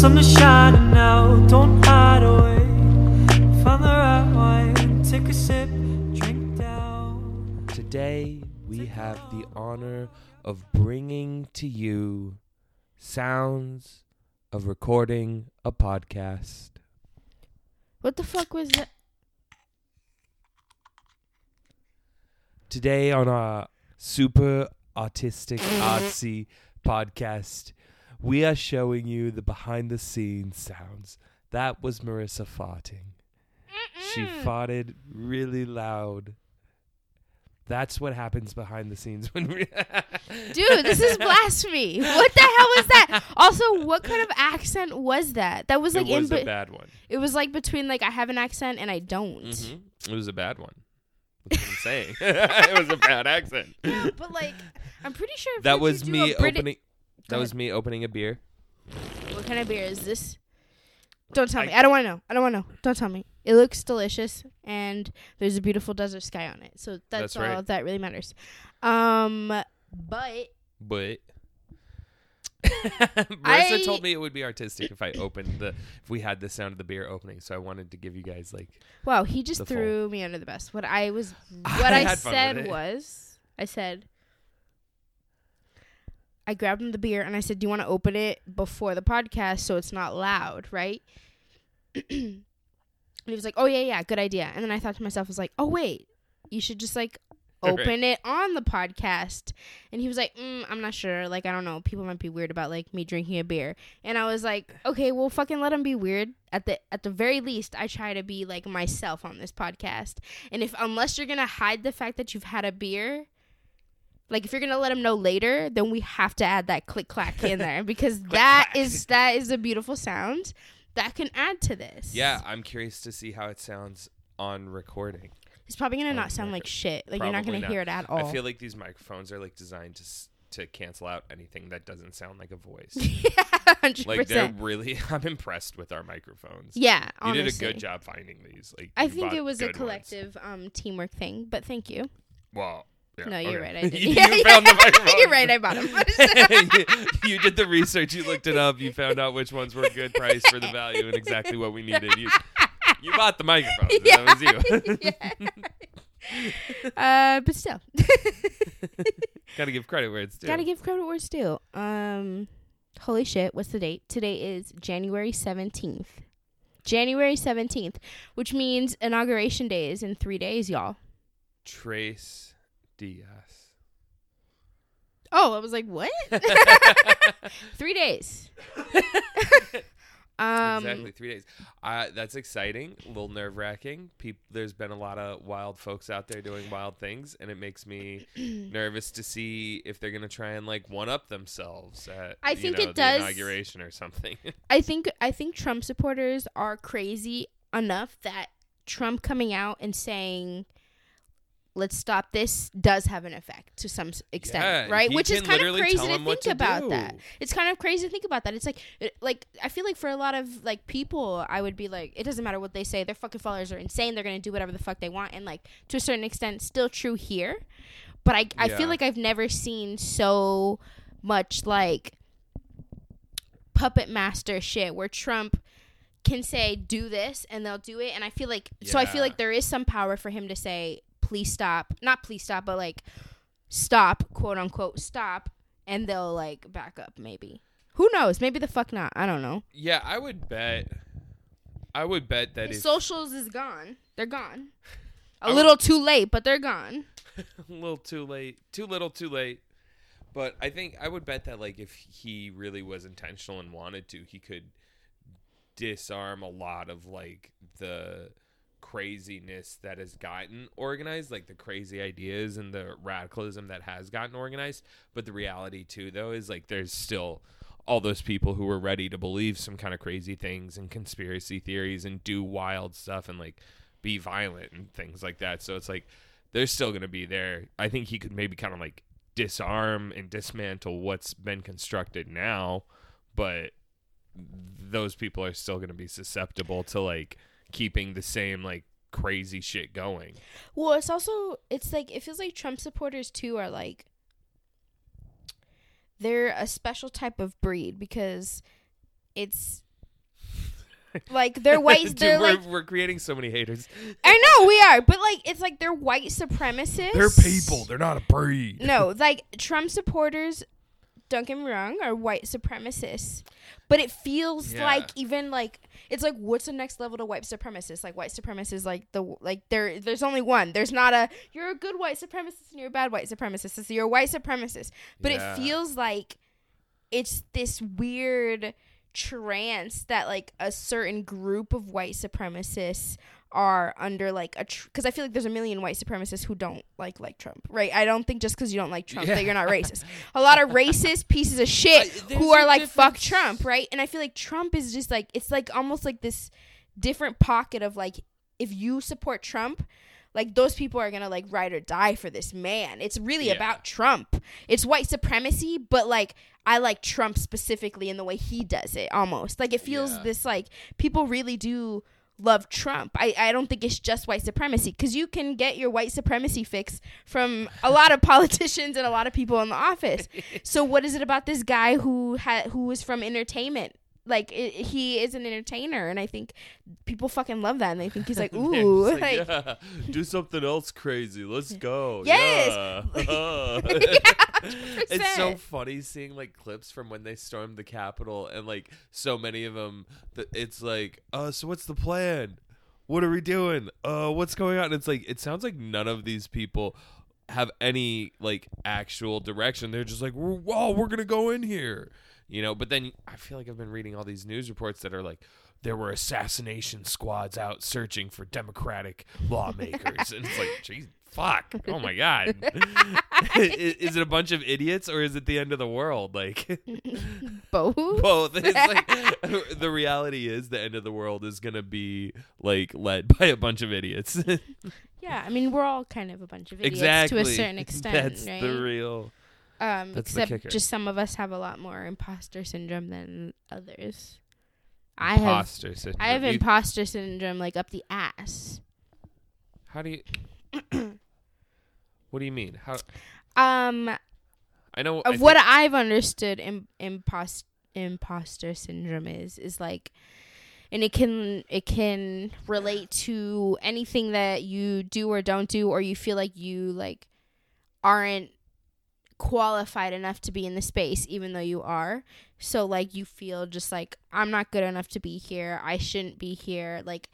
sun is shining now, don't hide away. Find the right wine, take a sip, drink down. Today, we have the honor of bringing to you sounds of recording a podcast. What the fuck was that? Today, on our super autistic, artsy podcast, we are showing you the behind the scenes sounds. That was Marissa farting. She farted really loud. That's what happens behind the scenes when we. Dude, this is blasphemy. What the hell was that? Also, what kind of accent was that? That was like it was in a be- bad one. it was like between like I have an accent and I don't. Mhm. It was a bad one. That's what I'm saying. it was a bad accent. But like I'm pretty sure if That was me a opening. That was me opening a beer. What kind of beer is this? Don't tell I- me. I don't want to know. I don't want to know. Don't tell me. It looks delicious and there's a beautiful desert sky on it. So that's, That's all right. that really matters. Um but But Marissa I- told me it would be artistic if I opened the if we had the sound of the beer opening. So I wanted to give you guys like Wow, he just The full- threw me under the bus. What I was, what I, had fun with said it. was, I said, I grabbed him the beer and I said, "Do you want to open it before the podcast so it's not loud, right?" and he was like, "Oh yeah, yeah, good idea." And then I thought to myself, I was like, "Oh wait, you should just like." Open it on the podcast, and he was like, mm, "I'm not sure. Like, I don't know. People might be weird about like me drinking a beer." And I was like, "Okay, well, fucking let him be weird. At the at the very least, I try to be like myself on this podcast. And if unless you're gonna hide the fact that you've had a beer, like if you're gonna let them know later, then we have to add that click clack in there because that is that is a beautiful sound that can add to this. yeah. I'm curious to see how it sounds on recording. it's probably gonna Oh, not sound like shit. Like you're not gonna not. hear it at all. I feel like these microphones are like designed to s- to cancel out anything that doesn't sound like a voice. yeah, 100%. like they're really. I'm impressed with our microphones. Yeah, You honestly. did a good job finding these. Like I think it was a good ones. collective um, teamwork thing, but thank you. Well, yeah, No, you're okay. right. I did. you, Yeah, you found yeah. the microphone. You're right. I bought them. you, you did the research. You looked it up. You found out which ones were a good price for the value and exactly what we needed. You, you bought the microphone. Yeah. That was you. uh, but still, Gotta give credit where it's due. gotta give credit where it's due. Um, holy shit! What's the date? Today is January seventeenth. January seventeenth, which means inauguration day is in three days, y'all. Trace Diaz. Oh, I was like, what? three days. um, exactly three days. Uh, that's exciting. A little nerve wracking. Peop- there's been a lot of wild folks out there doing wild things, and it makes me nervous to see if they're gonna try and like one up themselves at I think know, it the does- inauguration or something. I think I think Trump supporters are crazy enough that Trump coming out and saying let's stop this does have an effect to some extent, Yeah, right? Which is kind of crazy to think to about do. that. It's kind of crazy to think about that. It's like it, like I feel like for a lot of like people I would be like it doesn't matter what they say. Their fucking followers are insane. They're going to do whatever the fuck they want and like to a certain extent still true here. But I I Yeah. feel like I've never seen so much like puppet master shit where Trump can say do this and they'll do it and I feel like so I feel like there is some power for him to say please stop not please stop but like stop quote unquote stop and they'll like back up maybe. Who knows? Maybe the fuck not. I don't know. Yeah, I would bet. I would bet that his socials is gone. They're gone. I a would- little too late but they're gone. A little too late, too little, too late. But I think I would bet that like if he really was intentional and wanted to, he could disarm a lot of like the craziness that has gotten organized, like the crazy ideas and the radicalism that has gotten organized. But the reality too, though, is like there's still all those people who were ready to believe some kind of crazy things and conspiracy theories and do wild stuff and like be violent and things like that. So it's like they're still going to be there. I think he could maybe kind of like disarm and dismantle what's been constructed now, but those people are still going to be susceptible to like keeping the same like crazy shit going. Well, it's also it's like it feels like Trump supporters too are like they're a special type of breed because it's like they're white. Dude, they're we're, like we're creating so many haters. I know we are, but like it's like they're white supremacists. They're people. They're not a breed. no, like Trump supporters. Don't get me wrong, are white supremacists, but it feels Yeah. like even like it's like what's the next level to white supremacists? Like white supremacists, like the like there there's only one. There's not a you're a good white supremacist and you're a bad white supremacist. It's you're a white supremacist, but Yeah. it feels like it's this weird trance that like a certain group of white supremacists are under like a because I feel like there's a million white supremacists who don't like like Trump, right? I don't think just because you don't like Trump that you're not racist. A lot of racist pieces of shit I- who are like fuck. Trump, right? And I feel like Trump is just like it's like almost like this different pocket of like if you support Trump, like those people are gonna like ride or die for this man. It's really Yeah. about Trump. It's white supremacy, but like I like Trump specifically in the way he does it almost. Like it feels Yeah. this like people really do love Trump. I, I don't think it's just white supremacy because you can get your white supremacy fix from a lot of politicians and a lot of people in the office. so what is it about this guy who had who is from entertainment? Like it, he is an entertainer, and I think people fucking love that, and they think he's like, ooh, just like, yeah, do something else crazy. Let's go. Yes. Yeah. it's so funny seeing like clips from when they stormed the Capitol and like so many of them. That it's like, uh, so what's the plan? What are we doing? Uh, what's going on? It's like it sounds like none of these people have any like actual direction. They're just like, whoa, we're gonna go in here, you know. But then I feel like I've been reading all these news reports that are like, there were assassination squads out searching for Democratic lawmakers, and it's like, geez, fuck, oh my god, is, is it a bunch of idiots or is it the end of the world? Like both. both. It's like the reality is the end of the world is gonna be like led by a bunch of idiots. Yeah, I mean we're all kind of a bunch of idiots exactly to a certain extent, That's right? the real. Um, that's except just some of us have a lot more imposter syndrome than others. I have imposter syndrome. I have You- imposter syndrome like up the ass. How do you? what do you mean? How? Um, I know. I what I've understood, Im- impost imposter syndrome is is like, and it can it can relate to anything that you do or don't do, or you feel like you like aren't qualified enough to be in the space, even though you are. So like you feel just like I'm not good enough to be here. I shouldn't be here. Like.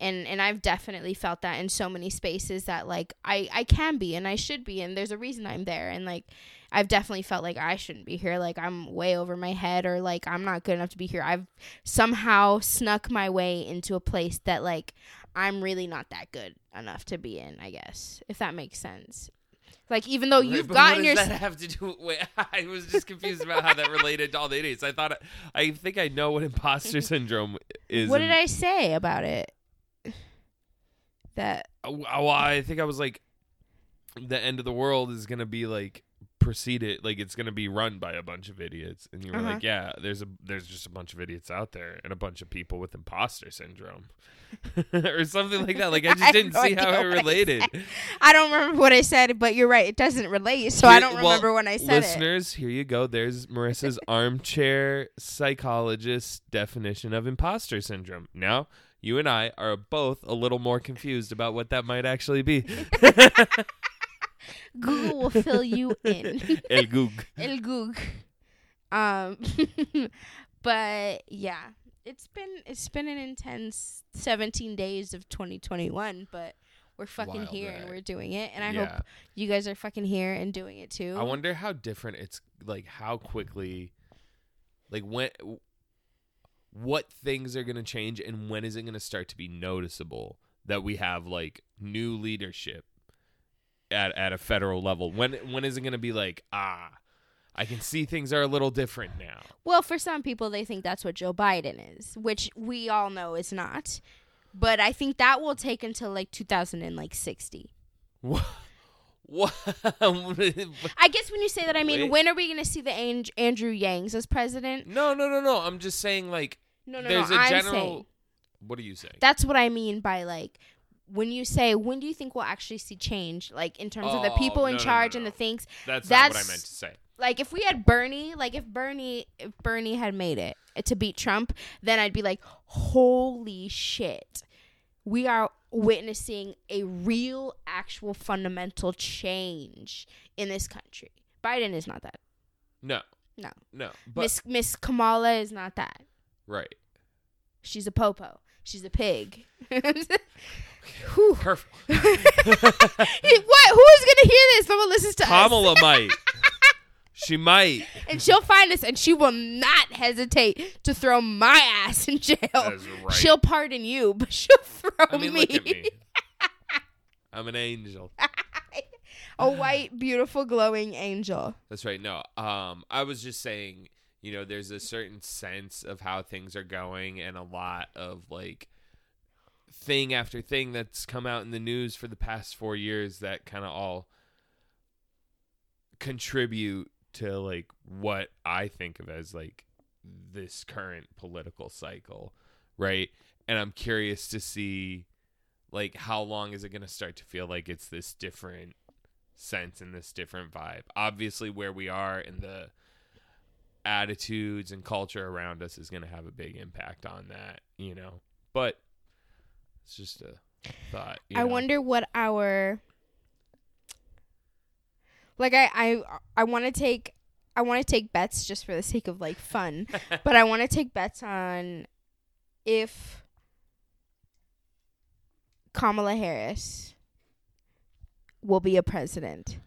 And, and I've definitely felt that in so many spaces that like I, I can be and I should be and there's a reason I'm there and like I've definitely felt like I shouldn't be here. Like I'm way over my head or like I'm not good enough to be here. I've somehow snuck my way into a place that like I'm really not that good enough to be in, I guess. If that makes sense. Like even though you've but gotten what your that have to do? Wait, I was just confused about how that related to all the idiots. I thought I think I know what imposter syndrome is. What did I say about it? That Uh, Well, I think I was like, the end of the world is gonna be like preceded, like it's gonna be run by a bunch of idiots, and you were Uh-huh. like, yeah, there's a there's just a bunch of idiots out there and a bunch of people with imposter syndrome, or something like that. Like I I just have didn't no see how it what I related. I don't remember what I said, but you're right. It doesn't relate, so I don't well, remember when I said it. Listeners, here you go. There's Marissa's armchair psychologist definition of imposter syndrome. Now, you and I are both a little more confused about what that might actually be. Google will fill you in. El Goog. El Goog. Um, but yeah, it's been it's been an intense 17 days of 2021, but we're fucking Wild here and we're doing it, and I yeah. hope you guys are fucking here and doing it too. I wonder how different it's like how quickly like when what things are going to change and when is it going to start to be noticeable that we have like new leadership at at a federal level when when is it going to be like ah I can see things are a little different now. Well, for some people, they think that's what Joe Biden is, which we all know is not. But I think that will take until like 2060. What? What? I guess when you say that, I mean, Wait. when are we going to see the Ang- Andrew Yangs as president? no, no, no, no. I'm just saying like No, no, there's no. a I'm general saying What are you saying? that's what I mean by like when you say when do you think we'll actually see change, like in terms of the Oh, people in no, no, no, charge and the things. That's, not what I meant to say. like if we had Bernie, like if Bernie if Bernie had made it eh, to beat Trump, then I'd be like, holy shit, we are witnessing a real, actual, fundamental change in this country. Biden is not that. No. No. No. But Miss Miss Kamala is not that. right. She's a popo. She's a pig. Whew. Perfect. what? Who is gonna hear this? Someone listens to us, Kamala might. She might. and she'll find us, and she will not hesitate to throw my ass in jail. Right. She'll pardon you, but she'll throw I mean, me. look at me. I'm an angel. a white, beautiful, glowing angel. That's right. No, um, I was just saying, you know, there's a certain sense of how things are going, and a lot of like thing after thing that's come out in the news for the past four years that kind of all contribute to like what I think of as like this current political cycle, right? And I'm curious to see like how long is it going to start to feel like it's this different sense and this different vibe. Obviously where we are in the attitudes and culture around us is going to have a big impact on that, you know. But it's just a thought. I know? wonder what our like. I I I want to take I want to take bets just for the sake of like fun, but I want to take bets on if Kamala Harris will be a president.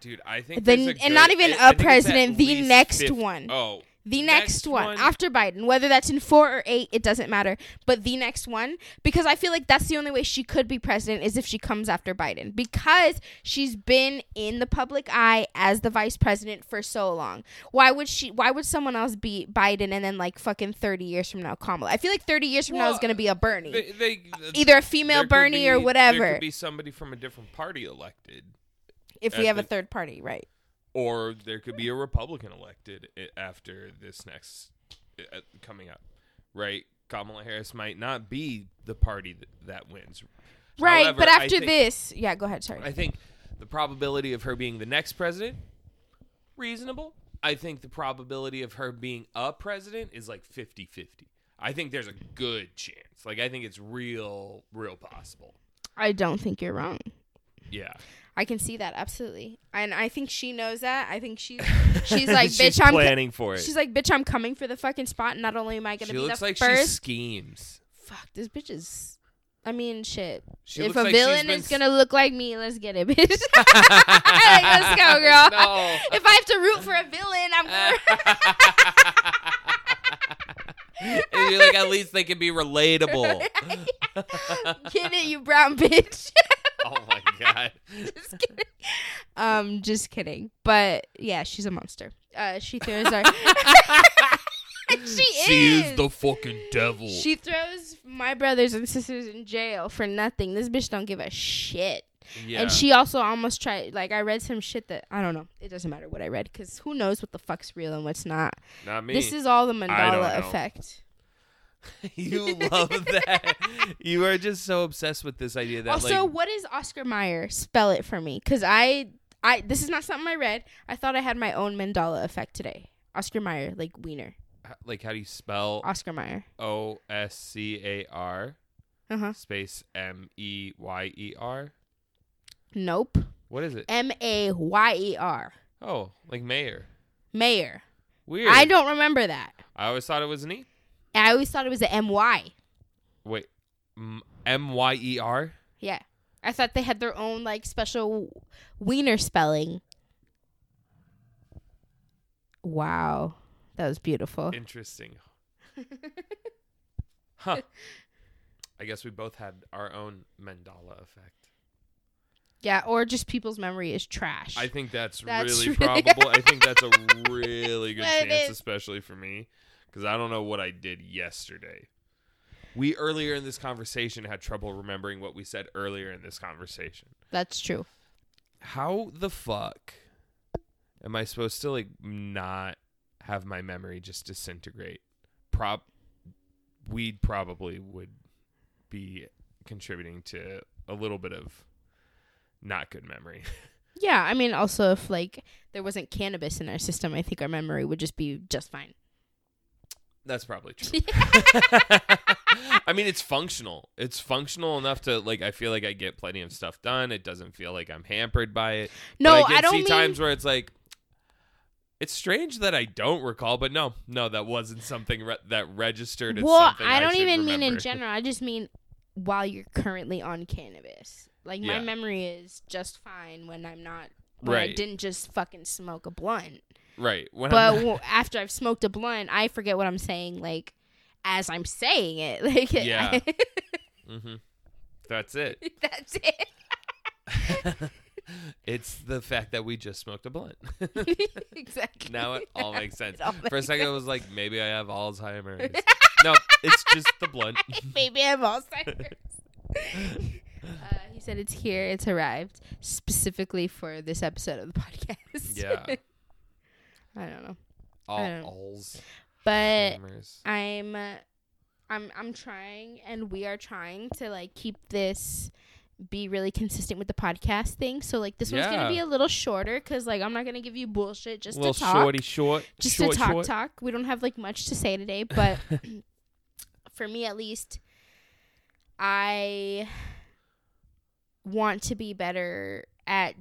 Dude, I think a and not even I- a I president, the next 50 one. Oh, The next, Next one, one- after Biden, whether that's in four or eight, it doesn't matter. But the next one, because I feel like that's the only way she could be president is if she comes after Biden, because she's been in the public eye as the vice president for so long. Why would she? Why would someone else be Biden and then like fucking thirty years from now, Kamala? I feel like thirty years from now is gonna be a Bernie, they, they, either a female Bernie or whatever. There could be somebody from a different party elected, if we have a third party, right? Or there could be a Republican elected after this next uh, coming up, right? Kamala Harris might not be the party that, that wins. Right, However, but after think- this, yeah, go ahead. Sorry. I think the probability of her being the next president reasonable. I think the probability of her being a president is like 50-50. I think there's a good chance. Like I think it's real real possible. I don't think you're wrong. Yeah. I can see that absolutely, and I think she knows that. I think she's she's like, She's bitch, I'm planning for it. she's like, bitch, I'm coming for the fucking spot. And not only am I gonna she be looks the like she first, schemes. fuck, this bitch is. I mean, shit. She if a like villain is gonna look like me, let's get it, bitch. like, let's go, girl. No. If I have to root for a villain, I'm. And you're like, at least they can be relatable. Get it, you brown bitch. God. just kidding. Um, just kidding. But yeah, she's a monster. Uh, she throws our. she She is. is the fucking devil. She throws my brothers and sisters in jail for nothing. This bitch don't give a shit. yeah. And she also almost tried. Like I read some shit that I don't know. It doesn't matter what I read because who knows what the fuck's real and what's not. Not me. This is all the Mandela know. effect. you love that. you are just so obsessed with this idea that also, like what is Oscar Mayer? Spell it for me, because I, I this is not something I read. I thought I had my own Mandela effect today. Oscar Mayer, like wiener. like how do you spell Oscar Mayer. O S C A R Uh huh. space M E Y E R? Nope. What is it? M A Y E R. Oh, like mayor. Mayer. Weird. I don't remember that. I always thought it was an E. I always thought it was a M Y. Wait, M Y E R. Yeah. I thought they had their own like special wiener spelling. Wow. That was beautiful. Interesting. huh. I guess we both had our own Mandela effect. Yeah, or just people's memory is trash. I think that's, That's really really- probable. I think that's a really good chance, especially for me, because I don't know what I did yesterday. We earlier in this conversation had trouble remembering what we said earlier in this conversation. That's true. How the fuck am I supposed to like not have my memory just disintegrate? Prop weed probably would be contributing to a little bit of not good memory. Yeah, I mean, also if like there wasn't cannabis in our system, I think our memory would just be just fine. That's probably true. I mean, it's functional. It's functional enough to like. I feel like I get plenty of stuff done. It doesn't feel like I'm hampered by it. No, But I, I don't see mean. times where it's like. It's strange that I don't recall, but no, no, that wasn't something re- that registered. As well, I don't should even mean in general. I just mean while you're currently on cannabis. Like my memory is just fine when I'm not. When I didn't just fucking smoke a blunt. Right. When But I'm, w- after I've smoked a blunt, I forget what I'm saying. Like as I'm saying it. Like Yeah. hmm that's it. that's it. it's the fact that we just smoked a blunt. exactly. now it all makes sense. It all For a makes second, I was like, maybe I have Alzheimer's. no, it's just the blunt. Maybe I have Alzheimer's. uh, he said it's here. It's arrived specifically for this episode of the podcast. Yeah. I don't know, All I don't- alls. but. I'm, uh, I'm, I'm trying, and we are trying to like keep this be really consistent with the podcast thing. So like this one's Yeah. gonna be a little shorter because like I'm not gonna give you bullshit just little to talk. shorty short. just short, to talk short. talk. We don't have like much to say today, but for me at least, I want to be better at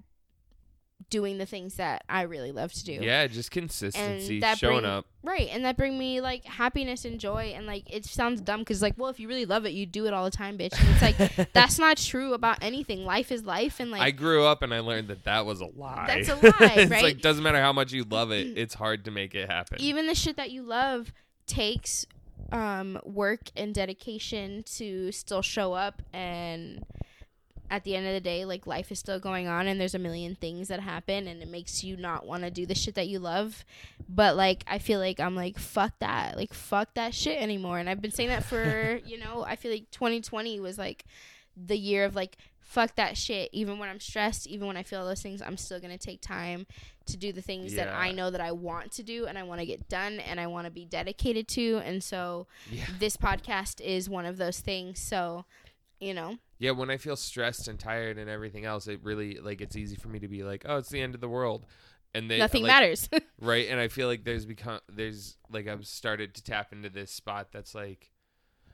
doing the things that I really love to do. Yeah, just consistency, showing bring- up. Right, and that bring me like happiness and joy, and like it sounds dumb because like, well, if you really love it, you do it all the time, bitch. And it's like that's not true about anything. Life is life, and like I grew up and I learned that that was a lie. That's a lie, it's right? like doesn't matter how much you love it, it's hard to make it happen. even the shit that you love takes um work and dedication to still show up and at the end of the day like life is still going on and there's a million things that happen and it makes you not want to do the shit that you love. But like i feel like i'm like fuck that. Like fuck that shit anymore. And i've been saying that for you know i feel like 2020 was like the year of like fuck that shit. Even when i'm stressed even when i feel those things i'm still gonna take time to do the things that i know that i want to do and i want to get done and i want to be dedicated to. And so yeah. this podcast is one of those things. So you know Yeah, when I feel stressed and tired and everything else, it really like it's easy for me to be like, "Oh, it's the end of the world," and they nothing like, matters right? And I feel like there's become there's like I've started to tap into this spot that's like,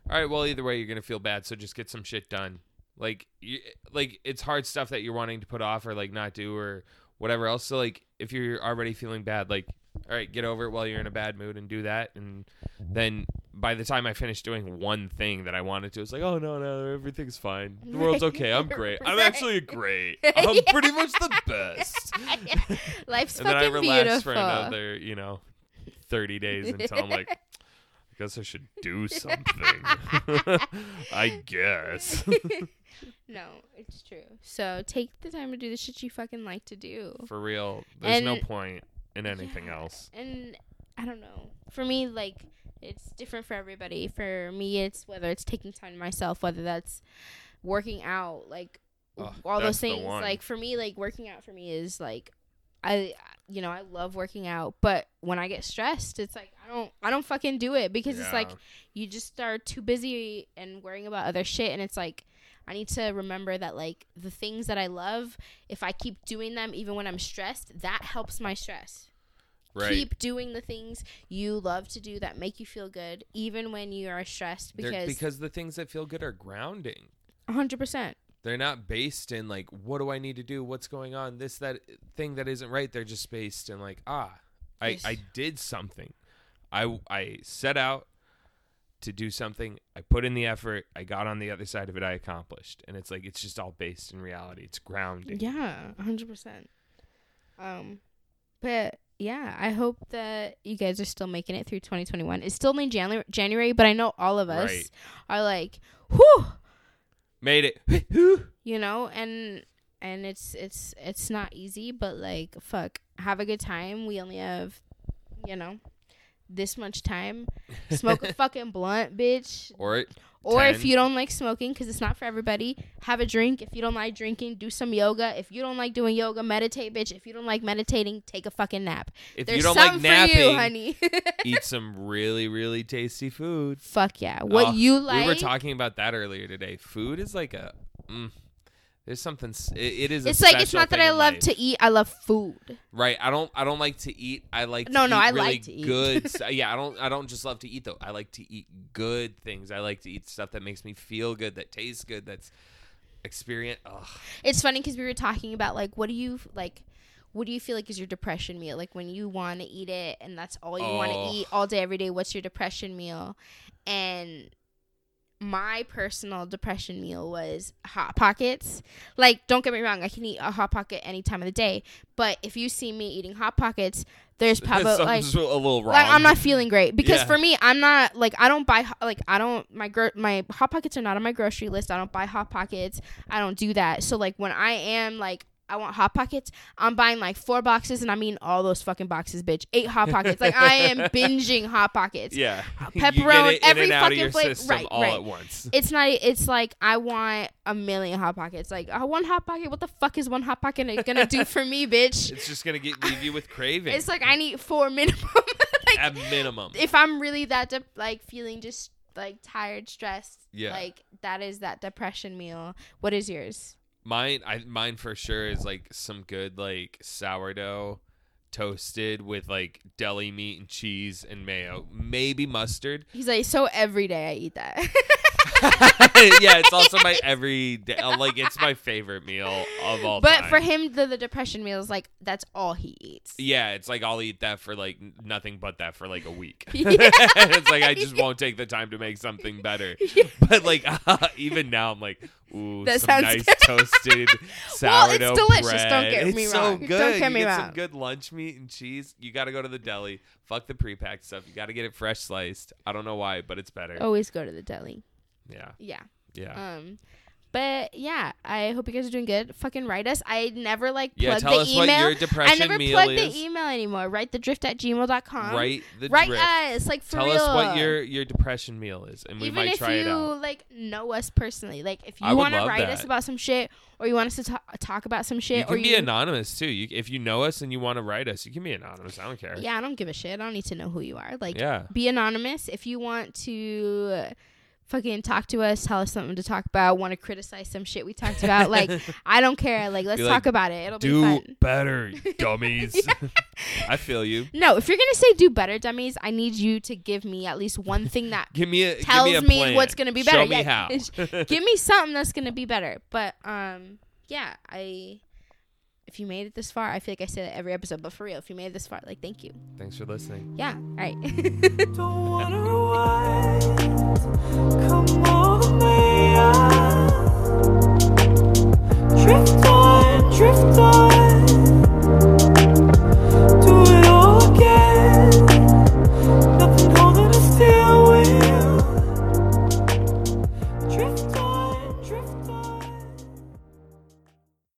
all right, well, either way, you're gonna feel bad, so just get some shit done. Like, you, like it's hard stuff that you're wanting to put off or like not do or whatever else. So like, if you're already feeling bad, like, all right, get over it while you're in a bad mood and do that, and then by the time I finished doing one thing that I wanted to, it's like, oh no, no, everything's fine. The world's okay. I'm great. I'm actually great. I'm Yeah. pretty much the best. life's and then I fucking relax beautiful for another, you know, 30 days until I'm like, I guess I should do something. I guess. no it's true so take the time to do the shit you fucking like to do For real. There's no point in anything Yeah, else. And I don't know. For me, like it's different for everybody. For me, it's whether it's taking time to myself, whether that's working out, like all those things. Like for me, like working out for me is like I you know, I love working out, but when I get stressed, it's like I don't I don't fucking do it because it's like you just are too busy and worrying about other shit and it's like I need to remember that like the things that I love, if I keep doing them even when I'm stressed, that helps my stress right. keep doing the things you love to do that make you feel good even when you are stressed They're- because because the things that feel good are grounding. 100% They're not based in like what do I need to do? What's going on? This that thing that isn't right. They're just based in like ah, I Yes. I did something. I I set out to do something. I put in the effort. I got on the other side of it. I accomplished. And it's like it's just all based in reality. It's grounding. yeah 100% um but yeah i hope that you guys are still making it through 2021 it's still only January, January but i know all of us Right. are like whew Made it. you know and and it's it's it's not easy but like fuck have a good time we only have you know this much time smoke a fucking blunt bitch. Or it or if you don't like smoking because it's not for everybody have a drink. If you don't like drinking do some yoga. If you don't like doing yoga meditate bitch. If you don't like meditating take a fucking nap. If there's you don't like for you napping, honey. eat some really really tasty food. fuck yeah. What Oh, you like We were talking about that earlier today. Food is like a. Mm, There's something. It, it is. A It's like it's not that I love life. to eat. I love food. Right. I don't. I don't like to eat. I like. No, to no, eat I really like to eat. good. yeah. I don't. I don't just love to eat though. I like to eat good things. I like to eat stuff that makes me feel good. That tastes good. That's experience. Ugh. It's funny because we were talking about like what do you like. What do you feel like is your depression meal? Like when you want to eat it and that's all you want to Oh. eat all day, every day. What's your depression meal? And my personal depression meal was hot pockets. Like, don't get me wrong, I can eat a hot pocket any time of the day. But if you see me eating hot pockets, there's probably like a little wrong. like I'm not feeling great because Yeah. for me I'm not like I don't buy like I don't my gro- my hot pockets are not on my grocery list. I don't buy hot pockets. I don't do that. So like when I am like I want hot pockets, I'm buying like four boxes and I mean all those fucking boxes, bitch. Eight hot pockets. Like I am binging hot pockets. Yeah. Pepperoni, get it in every and out of fucking flavor- right, all right. at once. It's not. It's like I want a million hot pockets. Like uh, one hot pocket. What the fuck is one hot pocket gonna do for me, bitch? It's just gonna get leave you with craving. It's like I need four minimum. like, at minimum. if I'm really that de- like feeling just like tired, stressed, Yeah. like that is that depression meal. What is yours? Mine, I mine for sure is like some good like sourdough toasted with like deli meat and cheese and mayo, maybe mustard. He's like, so every day I eat that. yeah, it's also my everyday uh, like it's my favorite meal of all but time. for him, the, the depression meal is like that's all he eats. yeah, it's like I'll eat that for like nothing but that for like a week. Yeah. it's like I just won't take the time to make something better. But like even now, I'm like, ooh, That some nice good. toasted Well, it's sourdough delicious, bread. don't get it's me so wrong. good. Don't get me get wrong. some good lunch meat and cheese. You got to go to the deli. Fuck the pre-packed stuff. You got to get it fresh sliced. I don't know why, but it's better. Always go to the deli. Yeah, Yeah. yeah. Um, but yeah, I hope you guys are doing good. Fucking write us. I never like plug yeah, tell the us email. what your I never meal plug is. the email anymore. Write the drift at gmail.com. Write the Write drift. us like for Tell real. us what your your depression meal is, and we even might try you it out. you like know us personally, like if you want to write us about some shit, or you want us to ta- talk about some shit, You or can be you, anonymous too. You, if you know us and you want to write us, you can be anonymous. I don't care. yeah, I don't give a shit. I don't need to know who you are. Like, Yeah. be anonymous. If you want to uh, fucking talk to us, tell us something to talk about, want to criticize some shit we talked about, like I don't care. Like, let's Be talk about it. It'll be Do fun. better, dummies. I feel you. No, if you're gonna say do better, dummies, I need you to give me at least one thing that Give me a tells give me, me what's gonna be better. Show me Yeah, how. give me something that's gonna be better. But um, yeah, I if you made it this far, I feel like I say that every episode, but for real, if you made it this far, like thank you. Thanks for listening. Yeah. All right. drift on, drift on.